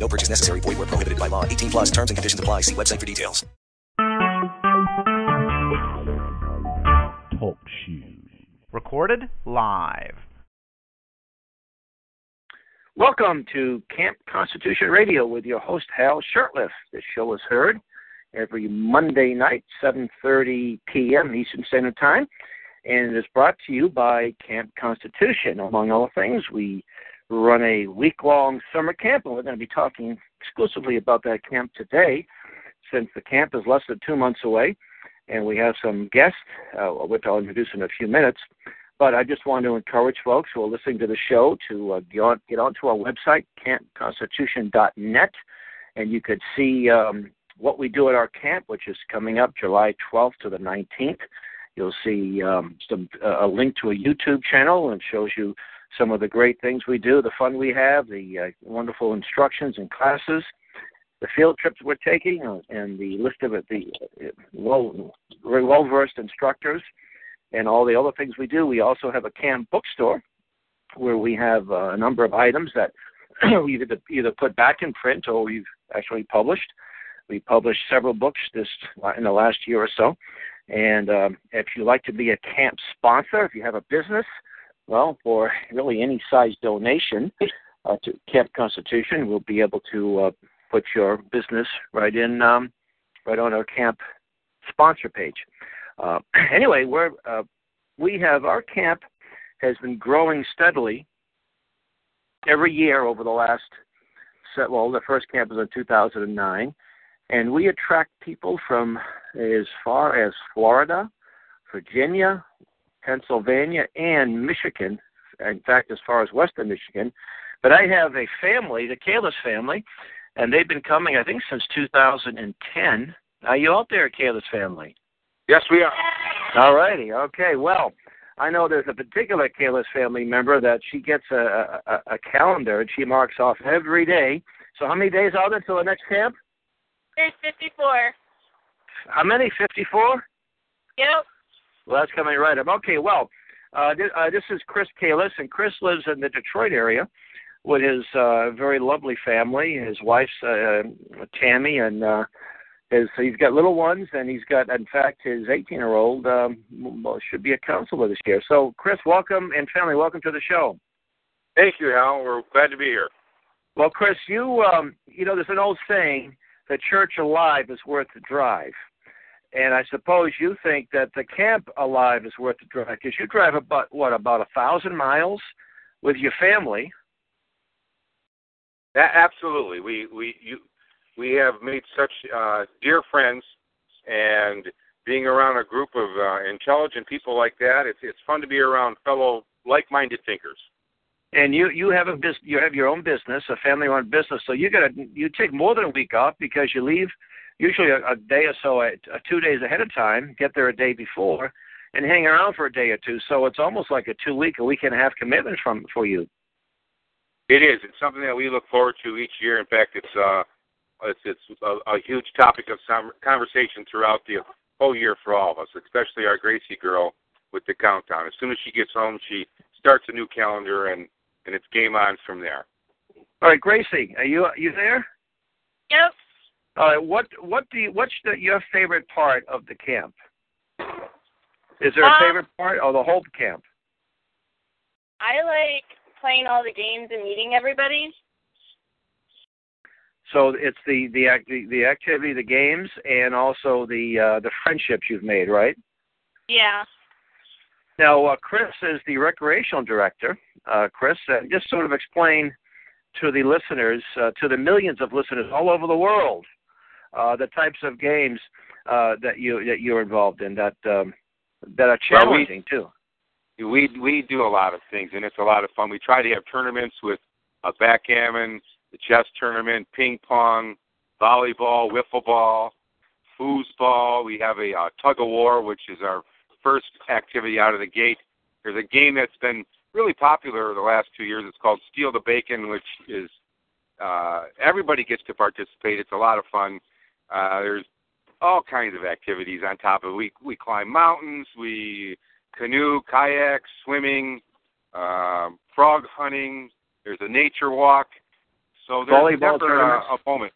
No purchase necessary. Void where prohibited by law. 18 plus terms and conditions apply. See website for details. Talk shoes. Recorded live. Welcome to Camp Constitution Radio with your host Hal Shurtleff. This show is heard every Monday night, 7:30 p.m. Eastern Standard Time, and it is brought to you by Camp Constitution. Among other things, we run a week-long summer camp, and we're going to be talking exclusively about that camp today, since the camp is less than two months away, and we have some guests, uh, which I'll introduce in a few minutes. But I just want to encourage folks who are listening to the show to uh, get, on, get onto our website, campconstitution.net, and you could see um, what we do at our camp, which is coming up July 12th to the 19th. You'll see um, some, uh, a link to a YouTube channel and shows you some of the great things we do, the fun we have, the uh, wonderful instructions and classes, the field trips we're taking, uh, and the list of it, the uh, well, well versed instructors, and all the other things we do. We also have a camp bookstore where we have uh, a number of items that we either either put back in print or we've actually published. We published several books this in the last year or so. And um, if you'd like to be a camp sponsor, if you have a business, well, for really any size donation uh, to Camp Constitution, we'll be able to uh, put your business right in, um, right on our camp sponsor page. Uh, anyway, we're uh, we have our camp has been growing steadily every year over the last. Well, the first camp was in 2009, and we attract people from as far as Florida, Virginia, Pennsylvania, and Michigan. In fact, as far as Western Michigan. But I have a family, the Kalis family, and they've been coming, I think, since 2010. Are you out there, Kalis family? Yes, we are. All righty. Okay. Well, I know there's a particular Kalis family member that she gets a, a, a calendar and she marks off every day. So how many days are there till the next camp? There's 54. How many? 54? Yep. Well, that's coming right up. Okay, well, uh, th- uh, this is Chris Kalis, and Chris lives in the Detroit area with his uh, very lovely family. His wife's uh, Tammy, and uh, his he's got little ones, and he's got, in fact, his 18-year-old um, should be a counselor this year. So, Chris, welcome, and family, welcome to the show. Thank you, Hal. We're glad to be here. Well, Chris, you um, you know, there's an old saying: "The church alive is worth the drive." And I suppose you think that the camp alive is worth the drive because you drive about what about a thousand miles with your family. That, absolutely, we we you we have made such uh, dear friends, and being around a group of uh, intelligent people like that, it's it's fun to be around fellow like-minded thinkers. And you you have a business, you have your own business, a family-run business, so you got to you take more than a week off because you leave usually a, a day or so, a, a two days ahead of time, get there a day before, and hang around for a day or two. So it's almost like a two week, a week and a half commitment from for you. It is. It's something that we look forward to each year. In fact, it's uh, it's it's a, a huge topic of some conversation throughout the whole year for all of us, especially our Gracie girl with the countdown. As soon as she gets home, she starts a new calendar, and and it's game on from there. All right, Gracie, are you are you there? Yep. All right. What what do you what's the, your favorite part of the camp? Is there a Um, favorite part or the whole camp? I like playing all the games and meeting everybody. So it's the the act the, the activity, the games, and also the uh, the friendships you've made, right? Yeah. Now, uh, Chris is the recreational director. Uh, Chris, uh, just sort of explain to the listeners, uh, to the millions of listeners all over the world, uh, the types of games uh, that you that you're involved in that um, that are Well, we- challenging too. We we do a lot of things, and it's a lot of fun. We try to have tournaments with uh, backgammon, the chess tournament, ping pong, volleyball, wiffle ball, foosball. We have a uh, tug of war, which is our first activity out of the gate. There's a game that's been really popular the last two years. It's called Steal the Bacon, which is uh, everybody gets to participate. It's a lot of fun. Uh, there's all kinds of activities on top of it. We we climb mountains, we canoe, kayak, swimming, uh, frog hunting. There's a nature walk. So there's Volleyball never a, a moment.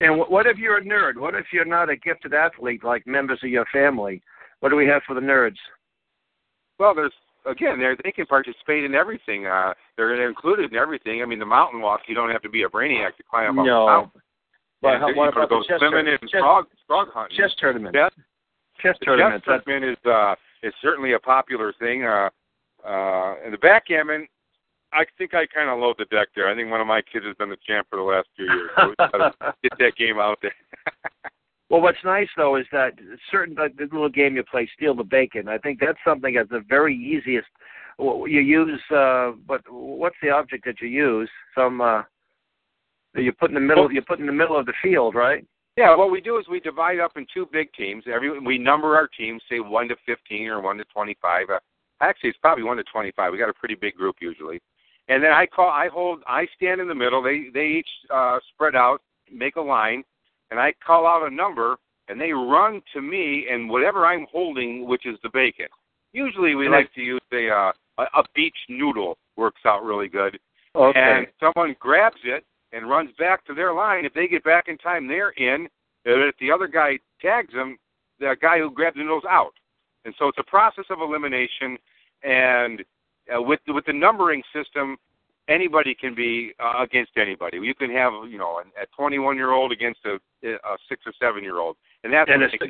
And what if you're a nerd? What if you're not a gifted athlete like members of your family? What do we have for the nerds? Well, there's again, they they can participate in everything. Uh, they're, they're included in everything. I mean, the mountain walk, you don't have to be a brainiac to climb up No. mountain. But how, what about go the chess, swimming tour- and chess, frog frog hunting. chess tournament? Chess, Chess tournament. chess tournament is uh, is certainly a popular thing. Uh, uh, and the backgammon, I think I kind of load the deck there. I think one of my kids has been the champ for the last few years. So get that game out there. Well, what's nice though is that certain like the little game you play, steal the bacon. I think that's something that's the very easiest. You use, uh, but what's the object that you use? Some uh, you put in the middle. You put in the middle of the field, right? Yeah, what we do is we divide up in two big teams. Every we number our teams, say one to fifteen or one to twenty-five. Uh, actually, it's probably one to twenty-five. We got a pretty big group usually, and then I call, I hold, I stand in the middle. They they each uh, spread out, make a line, and I call out a number, and they run to me and whatever I'm holding, which is the bacon. Usually, we And like to use a uh, a, a beach noodle. Works out really good Okay. and someone grabs it and runs back to their line, if they get back in time, they're in. And if the other guy tags them, the guy who grabbed the noodle's out. And so it's a process of elimination. And uh, with with the numbering system, anybody can be uh, against anybody. You can have you know a 21 year old against a, a six or seven year old, and that's and a six,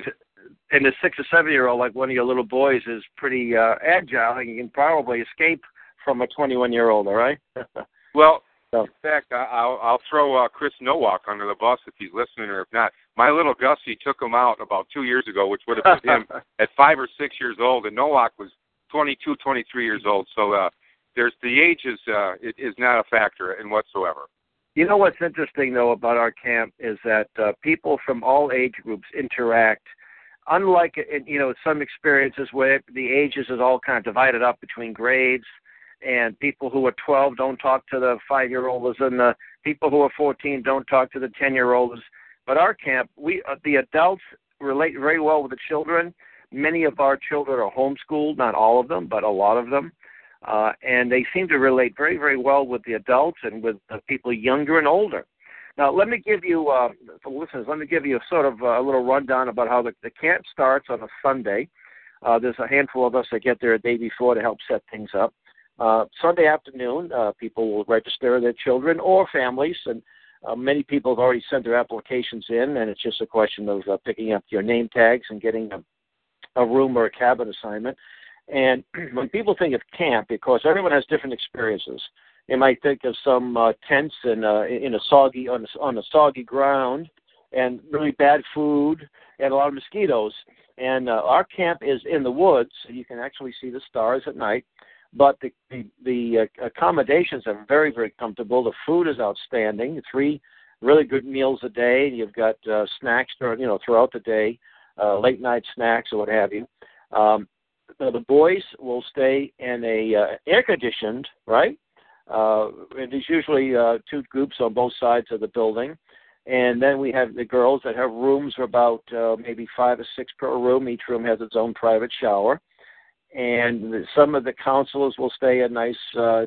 and a six or seven year old like one of your little boys is pretty uh, agile and can probably escape from a 21 year old. All right. Well, So- in fact, I- I'll, I'll throw uh, Chris Nowak under the bus if he's listening, or if not. My little Gussie took him out about two years ago, which would have put him at five or six years old, and Nowak was 22, 23 years old. So uh, there's the age is uh, it is not a factor in whatsoever. You know what's interesting though about our camp is that uh, people from all age groups interact. Unlike you know some experiences where the ages is all kind of divided up between grades, and people who are 12 don't talk to the five-year-olds, and the people who are 14 don't talk to the 10-year-olds. But our camp, we uh, the adults relate very well with the children. Many of our children are homeschooled, not all of them, but a lot of them uh, and they seem to relate very, very well with the adults and with the people younger and older. Now, let me give you, uh, for listeners, let me give you a sort of uh, a little rundown about how the, the camp starts on a Sunday. Uh, there's a handful of us that get there a day before to help set things up. Uh, Sunday afternoon, uh, people will register their children or families, and uh, many people have already sent their applications in, and it's just a question of uh, picking up your name tags and getting a, a room or a cabin assignment. And when people think of camp, because everyone has different experiences, they might think of some uh, tents in a, in a soggy on a, on a soggy ground, and really bad food and a lot of mosquitoes. And uh, our camp is in the woods, so you can actually see the stars at night. But the the, the uh, accommodations are very very comfortable. The food is outstanding. Three really good meals a day. You've got uh, snacks, throughout you know, throughout the day, uh, late night snacks or what have you. Um, uh, the boys will stay in a uh, air conditioned right uh and there's usually uh two groups on both sides of the building and then we have the girls that have rooms for about uh, maybe five or six per room each room has its own private shower and some of the counselors will stay a nice uh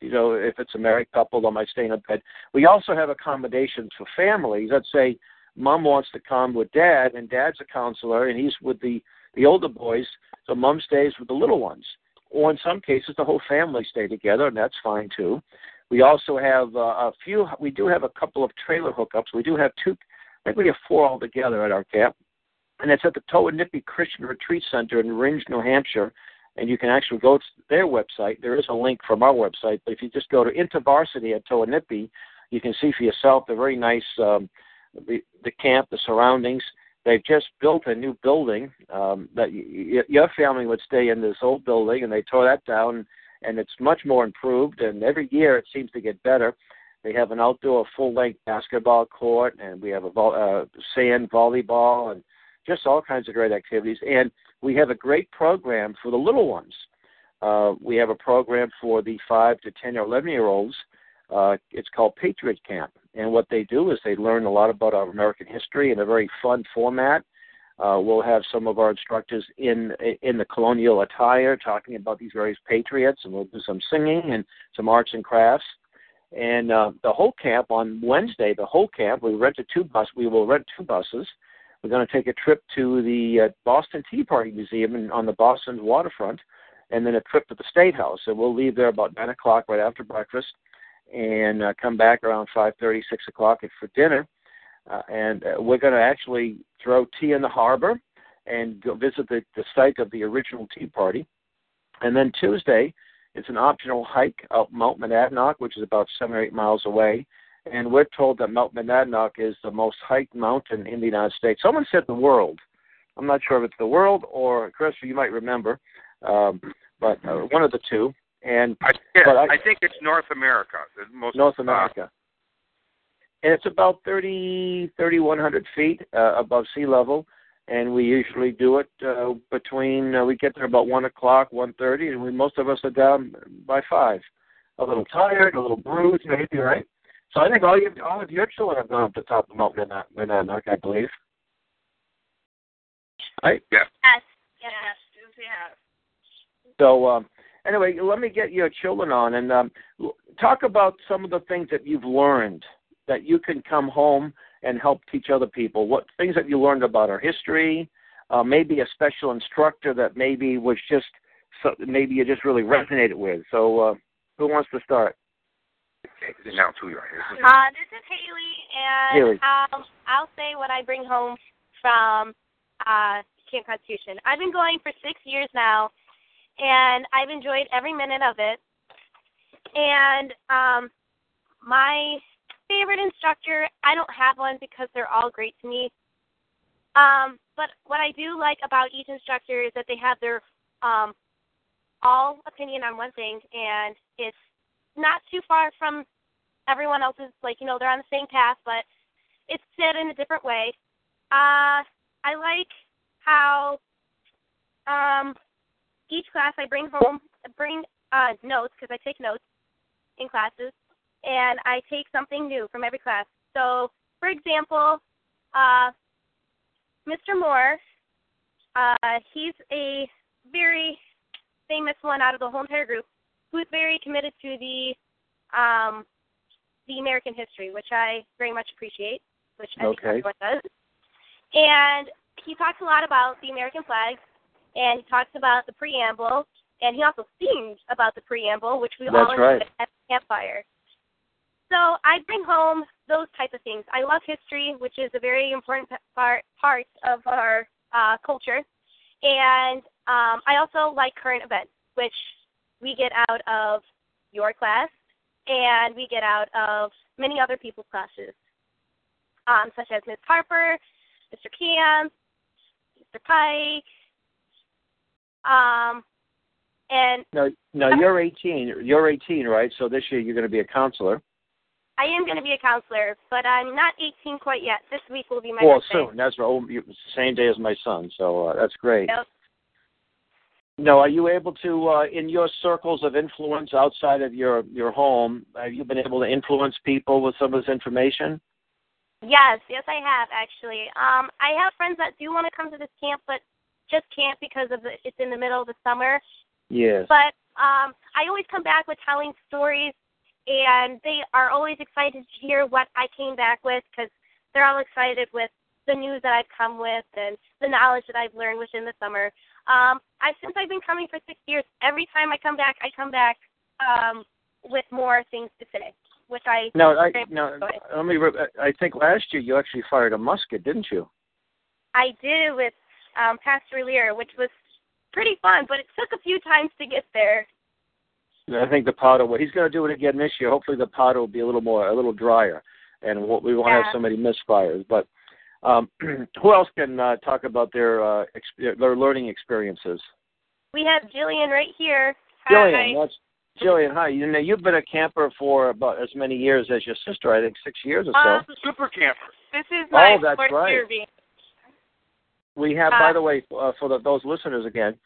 you know if it's a married couple they might stay in a bed we also have accommodations for families let's say mom wants to come with dad and dad's a counselor and he's with the the older boys so mom stays with the little ones. Or in some cases, the whole family stay together, and that's fine too. We also have uh, a few. We do have a couple of trailer hookups. We do have two. I think we have four altogether at our camp, and it's at the Toah Nipi Christian Retreat Center in Rindge, New Hampshire. And you can actually go to their website. There is a link from our website, but if you just go to InterVarsity at Toah Nipi, you can see for yourself the very nice um, the, the camp, the surroundings. They've just built a new building um, that y- y- your family would stay in this old building, and they tore that down, and it's much more improved. And every year it seems to get better. They have an outdoor full-length basketball court, and we have a vo- uh, sand volleyball, and just all kinds of great activities. And we have a great program for the little ones. Uh, we have a program for the five to ten or eleven year olds. Uh, it's called Patriot Camp, and what they do is they learn a lot about our American history in a very fun format. Uh, we'll have some of our instructors in in the colonial attire talking about these various patriots, and we'll do some singing and some arts and crafts. And uh, the whole camp on Wednesday, the whole camp, we rented two bus. We will rent two buses. We're going to take a trip to the uh, Boston Tea Party Museum in, on the Boston waterfront, and then a trip to the State House. And we'll leave there about nine o'clock right after breakfast, and uh, come back around five thirty, six o'clock for dinner. Uh, and uh, we're going to actually throw tea in the harbor and go visit the, the site of the original Tea Party. And then Tuesday, it's an optional hike up Mount Monadnock, which is about seven or eight miles away. And we're told that Mount Monadnock is the most hiked mountain in the United States. Someone said the world. I'm not sure if it's the world or Chris, you might remember, um, but uh, one of the two. And I, yeah, I, I think it's North America. The most North uh, America. and it's about 30, 3,100 feet uh, above sea level and we usually do it uh, between uh, we get there about one o'clock, one thirty, and we most of us are down by five. A little tired, a little bruised, maybe, right? So I think all you all of your children have gone up to the top of Mount Monadnock, I believe. Right? Yeah. Yes. Yes. Yes. So um, anyway, let me get your children on and um, talk about some of the things that you've learned that you can come home and help teach other people. What things that you learned about our history, uh, maybe a special instructor that maybe was just so maybe you just really resonated with. So uh, who wants to start? Now, who you are. Uh, this is Haley, and Haley. Um, I'll say what I bring home from uh, Camp Constitution. I've been going for six years now, and I've enjoyed every minute of it. And um, my favorite instructor, I don't have one because they're all great to me. Um, but what I do like about each instructor is that they have their um, all opinion on one thing, and it's not too far from everyone else's. Like you know, they're on the same path, but it's said in a different way. Uh, I like how um, each class I bring home bring uh, notes because I take notes in classes, and I take something new from every class. So, for example, uh, Mr. Moore, uh, he's a very famous one out of the whole entire group who's very committed to the um, the American history, which I very much appreciate, which I think everyone does. And he talks a lot about the American flag, and he talks about the preamble, and he also sings about the preamble, which we all That's right. enjoy at the campfire. So I bring home those type of things. I love history, which is a very important part part of our uh, culture, and um, I also like current events, which we get out of your class, and we get out of many other people's classes, um, such as Ms. Harper, Mr. Camp, Mr. Pike, um, and No, no, you're 18. You're 18, right? So this year you're going to be a counselor. I am going to be a counselor, but I'm not 18 quite yet. This week will be my well, birthday. soon. That's oh, the same day as my son. So uh, that's great. Yep. No, are you able to, uh, in your circles of influence outside of your your home, have you been able to influence people with some of this information? Yes, yes, I have actually. Um, I have friends that do want to come to this camp, but just can't because of the, it's in the middle of the summer. Yes. But um, I always come back with telling stories, and they are always excited to hear what I came back with because they're all excited with the news that I've come with and the knowledge that I've learned within the summer. Um, I since I've been coming for six years, every time I come back, I come back um, with more things to say, which I No, I no. Let me. I think last year you actually fired a musket, didn't you? I did with um, Pastor Lear, which was pretty fun, but it took a few times to get there. I think the powder. Well, he's going to do it again this year. Hopefully, the powder will be a little more, a little drier, and we won't have so many misfires. But um, who else can uh, talk about their uh, exp- their learning experiences? We have Jillian right here. Jillian, Hi. that's Jillian. Hi. You know, you've been a camper for about as many years as your sister. I think six years or so. Uh, Super camper. This is my Oh, that's fourth right. year being. We have, by Uh, the way, uh, for the, those listeners again,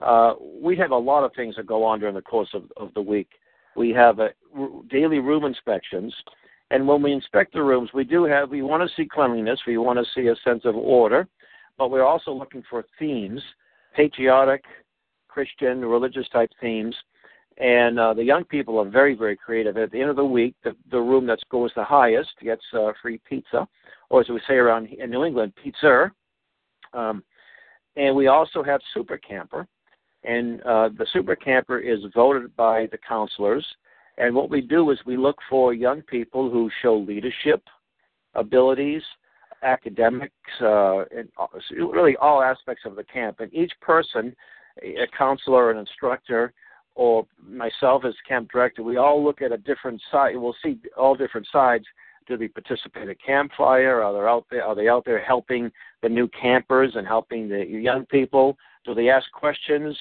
uh, we have a lot of things that go on during the course of, of the week. We have uh, r- daily room inspections, and when we inspect the rooms, we do have we want to see cleanliness, we want to see a sense of order, but we're also looking for themes, patriotic, Christian, religious type themes. And uh, the young people are very, very creative. At the end of the week, the, the room that scores the highest gets uh, free pizza, or as we say around in New England, pizza. Um, and we also have Super Camper, and uh, the Super Camper is voted by the counselors. And what we do is we look for young people who show leadership abilities, academics, uh, and uh, really all aspects of the camp. And each person, a counselor, an instructor, or myself as camp director, we all look at a different side. We'll see all different sides. Do they participate at campfire? Are they out there? Are they out there helping the new campers and helping the young people? Do they ask questions?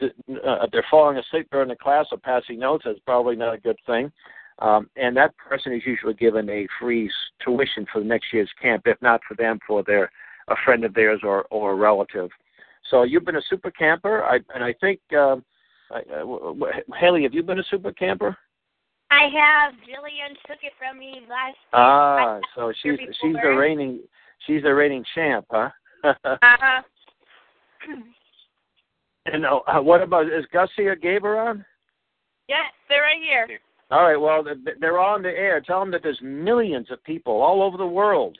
Uh, they're falling asleep during the class or passing notes, that's probably not a good thing. Um, and that person is usually given a free tuition for the next year's camp, if not for them, for their a friend of theirs or or a relative. So you've been a super camper, I, and I think uh, I, uh, Haley, have you been a super camper? I have. Jillian took it from me last. Ah, so she's she's the reigning she's the reigning champ, huh? Uh-huh. and uh, what about is Gussie or Gabe around? Yes, they're right here. All right, well they're- on the air. Tell them that there's millions of people all over the world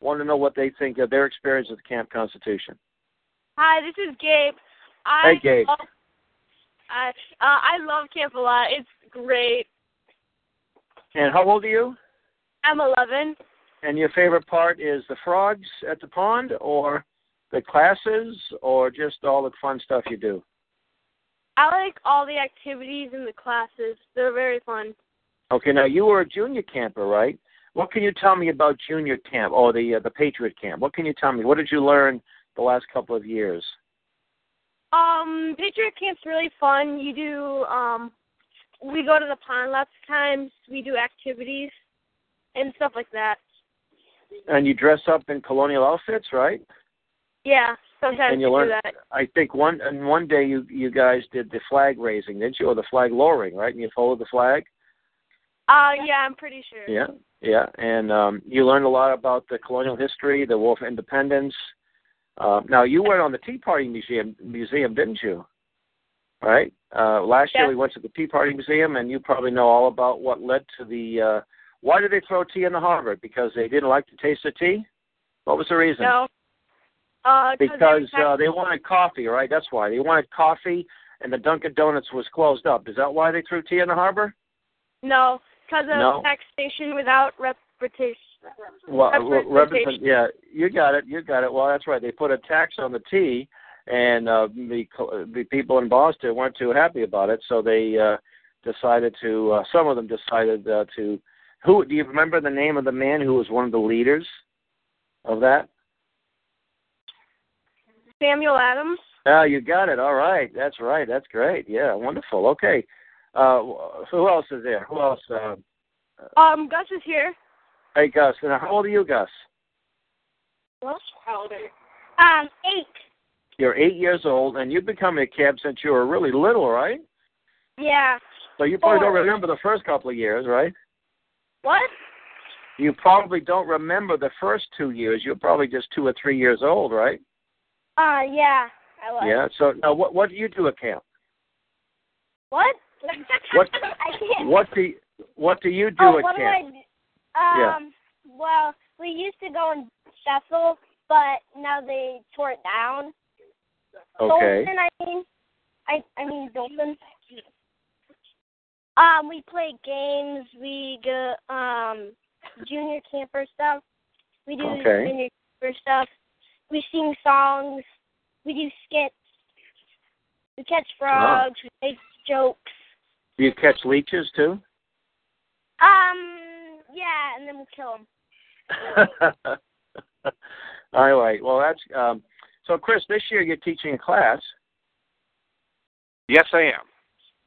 want to know what they think of their experience with Camp Constitution. Hi, this is Gabe. I Hey, Gabe. Love, uh, uh, I love camp a lot. It's great. And how old are you? I'm 11. And your favorite part is the frogs at the pond, or the classes, or just all the fun stuff you do? I like all the activities in the classes. They're very fun. Okay, now you were a junior camper, right? What can you tell me about junior camp or the uh, the Patriot camp? What can you tell me? What did you learn the last couple of years? Um, Patriot Camp's really fun. You do um we go to the pond lots of times. We do activities and stuff like that. And you dress up in colonial outfits, right? Yeah, sometimes and you we learn. I think one and one day you you guys did the flag raising, didn't you, or the flag lowering, right? And you folded the flag. Uh yeah, I'm pretty sure. Yeah, yeah, and um, you learned a lot about the colonial history, the War for Independence. Uh, now you went on the Tea Party Museum, museum, didn't you? Right. Uh, last year we went to the Tea Party Museum, and you probably know all about what led to the. Uh, why did they throw tea in the harbor? Because they didn't like the taste of tea. What was the reason? No. Uh, because every uh, they wanted coffee, right? That's why they wanted coffee, and the Dunkin' Donuts was closed up. Is that why they threw tea in the harbor? no, because of No. taxation without reputation. Well, Representation. yeah, you got it, you got it. Well, that's right. They put a tax on the tea, and uh, the the people in Boston weren't too happy about it, so they uh, decided to. Uh, some of them decided uh, to. Who do you remember the name of the man who was one of the leaders of that? Samuel Adams. Ah, you got it. All right, that's right. That's great. Yeah, wonderful. Okay, uh, who else is there? Who else? Uh, Um, Gus is here. hey, Gus. Now, how old are you, Gus? What? How old are you? Um, eight. You're eight years old, and you've become a cab since you were really little, right? Yeah. So you probably don't remember the first couple of years, right? What? You probably don't remember the first two years. You're probably just two or three years old, right? Uh, yeah. I was. Yeah. So now, what what do you do at camp? What? What- I can't. What do you, what do you do oh, at what do camp? I do? Yeah. Um, well, we used to go in Cecil, but now they tore it down. Okay. Dolphin, I mean. I I mean Dolphin. Um, we play games. We go um junior camper stuff. We do Okay. junior camper stuff. We sing songs. We do skits. We catch frogs. We make jokes. Do you catch leeches too? Um, yeah, and then we'll kill them. All right. Well, that's um, so. Chris, this year you're teaching a class, Yes, I am.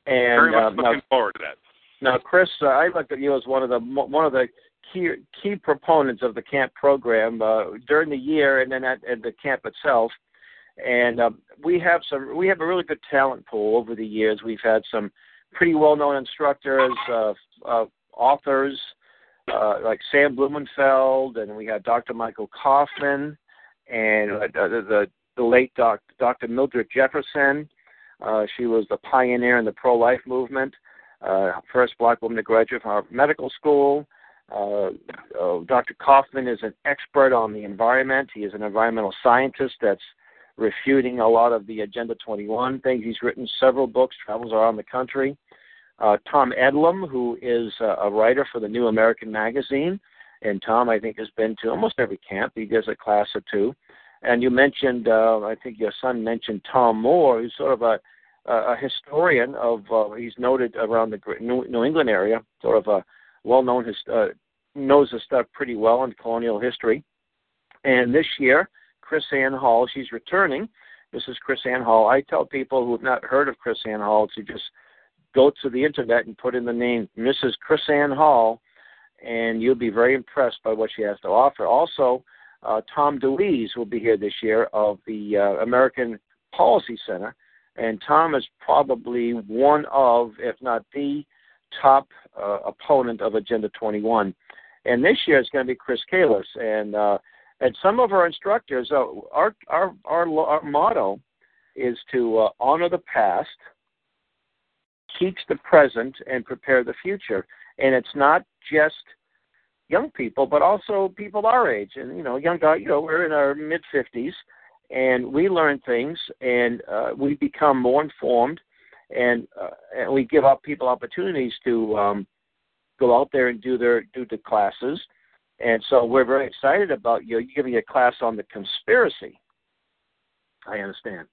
and Very uh, much now, looking forward to that. now, Chris, uh, I look at you as one of the one of the key key proponents of the camp program uh, during the year and then at, at the camp itself. And uh, we have some we have a really good talent pool over the years. We've had some pretty well known instructors, uh, uh, authors uh, like Sam Blumenfeld, and we had Dr. Michael Coffman, and uh, the, the the late doc, Dr. Mildred Jefferson. Uh, she was the pioneer in the pro life movement, uh, first black woman to graduate from Harvard Medical School. Uh, uh, Dr. Coffman is an expert on the environment. He is an environmental scientist that's refuting a lot of the Agenda 21 things. He's written several books, travels around the country. Uh, Tom Eddlem, who is a writer for the New American Magazine, and Tom, I think, has been to almost every camp. He does a class or two. And you mentioned, uh, I think your son mentioned Tom Moore, who's sort of a, a historian of, uh, he's noted around the New England area, sort of a well-known, his, uh, knows his stuff pretty well in colonial history. And this year, KrisAnne Hall, she's returning. This is KrisAnne Hall. I tell people who have not heard of KrisAnne Hall to just go to the internet and put in the name Mrs. KrisAnne Hall, and you'll be very impressed by what she has to offer. Also, uh, Tom DeWeese will be here this year of the uh, American Policy Center, and Tom is probably one of, if not the top uh, opponent of Agenda 21. And this year it's going to be Chris Kalis, and uh, and some of our instructors. Uh, our our our our motto is to uh, honor the past, teach the present, and prepare the future. And it's not just young people, but also people our age, and you know, young guy. You know, we're in our mid fifties, and we learn things, and uh, we become more informed, and uh, and we give up people opportunities to um, go out there and do their do the classes. And so we're very excited about you giving a class on the conspiracy. I understand.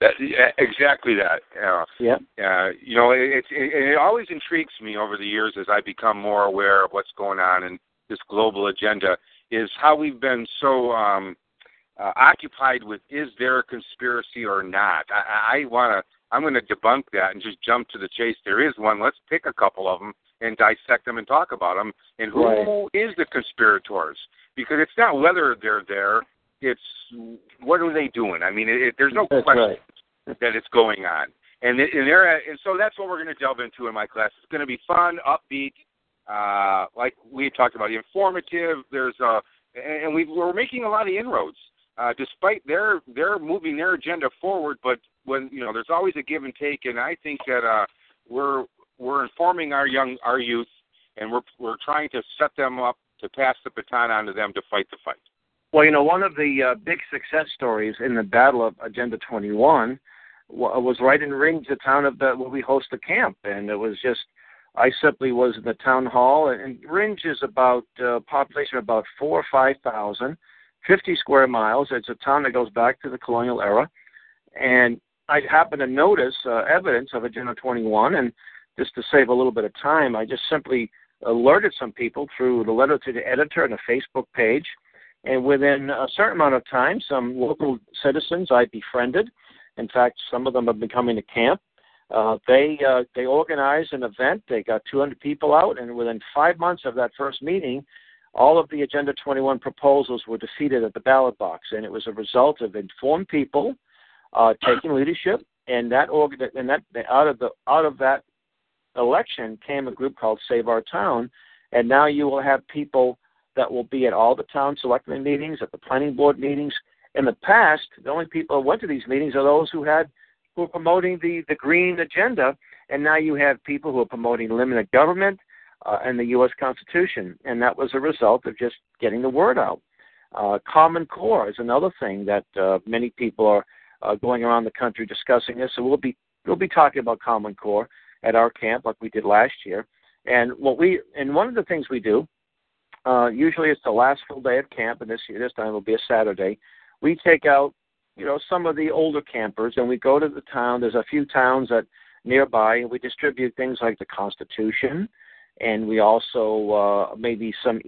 That, exactly that. Uh, yeah. Uh, you know, it, it, it always intrigues me over the years as I become more aware of what's going on in this global agenda is how we've been so um, uh, occupied with is there a conspiracy or not. I, I want to. I'm going to debunk that and just jump to the chase. There is one. Let's pick a couple of them and dissect them and talk about them. And who right. is the conspirators? Because it's not whether they're there it's what are they doing? I mean, it, there's no that's question right. that it's going on, and and there and so that's what we're going to delve into in my class. It's going to be fun, upbeat, uh, like we talked about, informative. There's a and we we're making a lot of inroads. Uh, despite their their moving their agenda forward, but when you know there's always a give and take, and I think that uh, we're we're informing our young our youth, and we're we're trying to set them up to pass the baton on to them to fight the fight. Well, you know, one of the uh, big success stories in the battle of Agenda 21 was right in Rindge, the town of the, where we host the camp, and it was just I simply was in the town hall, and Rindge is about uh, population of about four or five thousand, fifty square miles. It's a town that goes back to the colonial era, and I happened to notice uh, evidence of Agenda 21, and just to save a little bit of time, I just simply alerted some people through the letter to the editor and a Facebook page and within a certain amount of time, some local citizens I befriended. In fact, some of them have been coming to camp. Uh, they uh, they organized an event. They got 200 people out, and within five months of that first meeting, all of the Agenda 21 proposals were defeated at the ballot box, and it was a result of informed people uh, taking leadership. And that and that out of the out of that election came a group called Save Our Town, and now you will have people that will be at all the town selectmen meetings, at the planning board meetings. In the past, the only people who went to these meetings are those who had who are promoting the the green agenda, and now you have people who are promoting limited government uh, and the U.S. Constitution, and that was a result of just getting the word out. Uh, Common Core is another thing that uh, many people are uh, going around the country discussing this. So we'll be we'll be talking about Common Core at our camp like we did last year. And what we and one of the things we do uh, usually it's the last full day of camp, and this year, this time will be a Saturday. We take out, you know, some of the older campers, and we go to the town. There's a few towns that nearby, and we distribute things like the Constitution, and we also uh, maybe some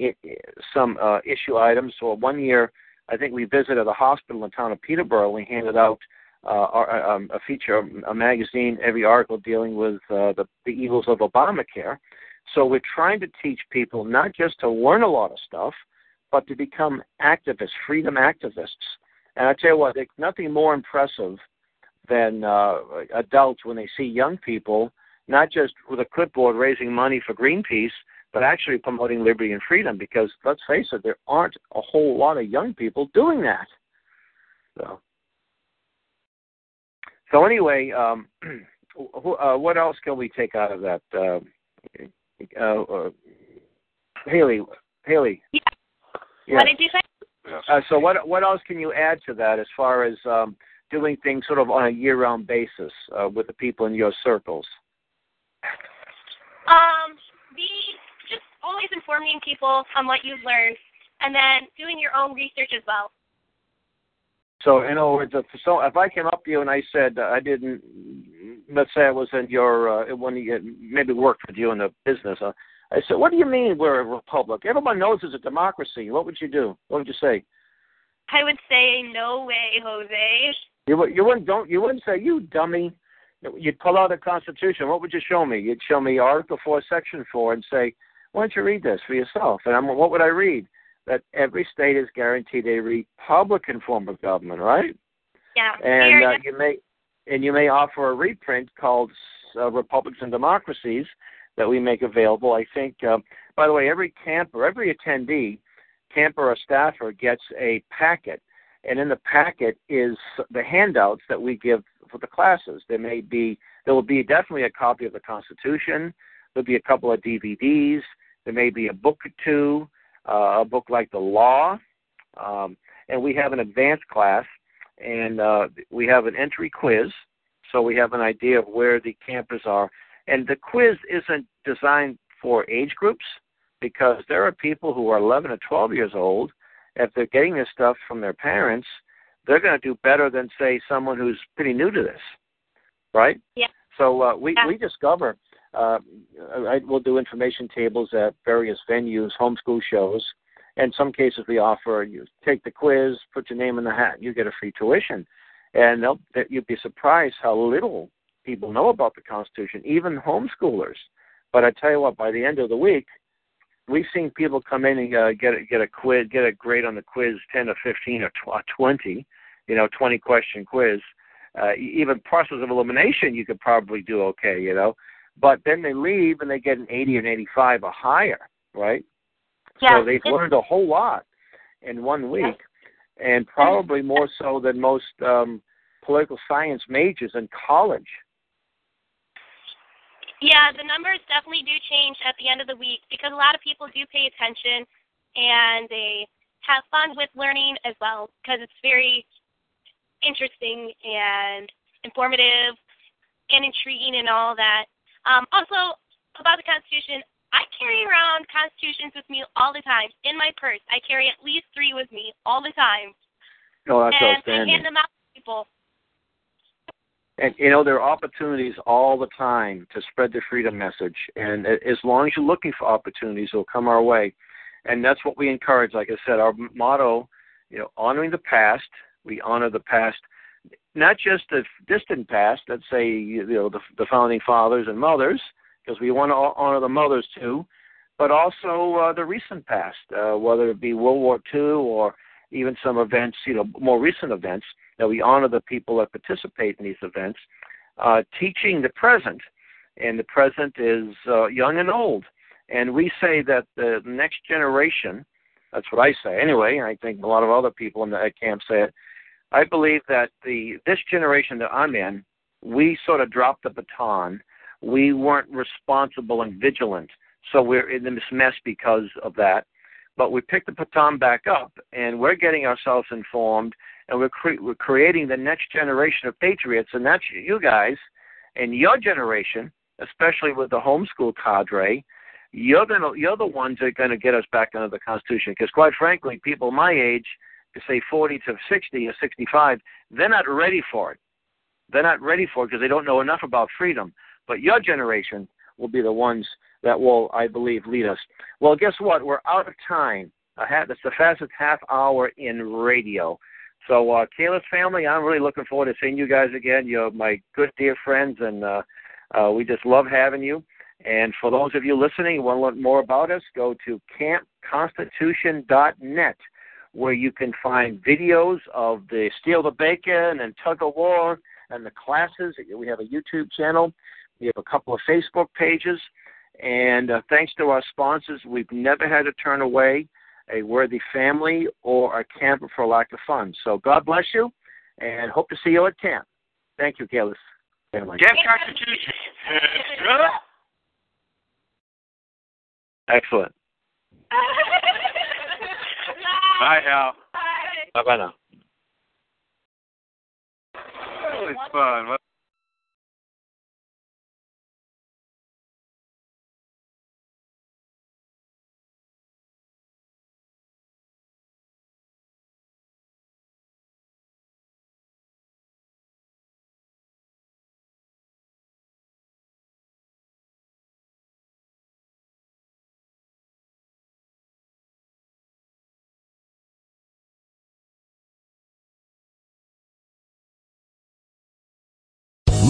some uh, issue items. So one year, I think we visited a hospital in the town of Peterborough. We handed out uh, our, um, a feature, a magazine, every article dealing with uh, the, the evils of Obamacare. So we're trying to teach people not just to learn a lot of stuff, but to become activists, freedom activists. And I tell you what, there's nothing more impressive than uh, adults when they see young people not just with a clipboard raising money for Greenpeace, but actually promoting liberty and freedom. Because let's face it, there aren't a whole lot of young people doing that. So, so anyway, um, uh, what else can we take out of that? Uh, uh, uh, Haley, Haley. Yeah. What did you say? Uh, so what what else can you add to that as far as um, doing things sort of on a year-round basis uh, with the people in your circles? Um, be just always informing people on what you've learned, and then doing your own research as well. So, in other words, if, so if I came up to you and I said uh, I didn't, let's say I was in your uh, when you maybe worked with you in the business, uh, I said, "What do you mean we're a republic? Everyone knows it's a democracy." What would you do? What would you say? I would say, "No way, Jose." You you wouldn't don't you wouldn't say you dummy. You'd pull out a constitution. What would you show me? You'd show me Article Four, Section Four, and say, "Why don't you read this for yourself?" And I'm, what would I read? That every state is guaranteed a Republican form of government, right? Yeah. And uh, you may and you may offer a reprint called uh, Republics and Democracies that we make available. I think, uh, by the way, every camper, every attendee, camper or staffer gets a packet, and in the packet is the handouts that we give for the classes. There may be, there will be definitely a copy of the Constitution. There'll be a couple of DVDs. There may be a book or two, uh, a book like the Law, um, and we have an advanced class, and uh, we have an entry quiz, so we have an idea of where the campers are and the quiz isn't designed for age groups because there are people who are 11 or 12 years old. If they're getting this stuff from their parents, they're going to do better than say someone who's pretty new to this, right? Yeah. So uh, we yeah. we discover uh, I, we'll do information tables at various venues, homeschool shows. In some cases, we offer you take the quiz, put your name in the hat, you get a free tuition, and you'd be surprised how little people know about the Constitution, even homeschoolers. But I tell you what, by the end of the week, we've seen people come in and uh, get a, get a quiz, get a grade on the quiz, ten or fifteen or tw- twenty, you know, twenty question quiz. Uh, even process of elimination, you could probably do okay, you know. But then they leave and they get an eighty and an eighty-five or higher, right? Yeah. So they've learned a whole lot in one week, and probably more so than most um, political science majors in college. Yeah, the numbers definitely do change at the end of the week because a lot of people do pay attention and they have fun with learning as well because it's very interesting and informative and intriguing and all that. Um, also, about the Constitution, I carry around constitutions with me all the time in my purse. I carry at least three with me all the time. Oh, that's and outstanding. I hand them out to people. And you know there are opportunities all the time to spread the freedom message, and as long as you're looking for opportunities, they'll come our way. And that's what we encourage. Like I said, our motto, you know, honoring the past. We honor the past, not just the distant past. Let's say you know the, the founding fathers and mothers, because we want to honor the mothers too, but also uh, the recent past, uh, whether it be World War II or even some events, you know, more recent events that we honor the people that participate in these events, uh, teaching the present. And the present is uh, young and old. And we say that the next generation, that's what I say anyway, I think a lot of other people in the camp say it. I believe that the this generation that I'm in, we sort of dropped the baton. We weren't responsible and vigilant. So we're in this mess because of that. But we picked the baton back up and we're getting ourselves informed and we're, cre- we're creating the next generation of patriots, and that's you guys and your generation, especially with the homeschool cadre. You're gonna, you're the ones that are going to get us back under the Constitution. Because quite frankly, people my age, say 40 to 60 or 65, they're not ready for it. They're not ready for it because they don't know enough about freedom. But your generation will be the ones that will, I believe, lead us. Well, guess what? We're out of time. Had, it's the fastest half hour in radio. So, uh, Kalis family, I'm really looking forward to seeing you guys again. You're my good dear friends, and uh, uh, we just love having you. And for those of you listening want to learn more about us, go to campconstitution.net where you can find videos of the Steal the Bacon and Tug of War and the classes. We have a YouTube channel. We have a couple of Facebook pages. And uh, thanks to our sponsors, we've never had to turn away a worthy family or a camper for lack of funds. So God bless you and hope to see you at camp. Thank you, family. Camp Constitution. Excellent. Bye, Hal. Bye bye now. That was fun.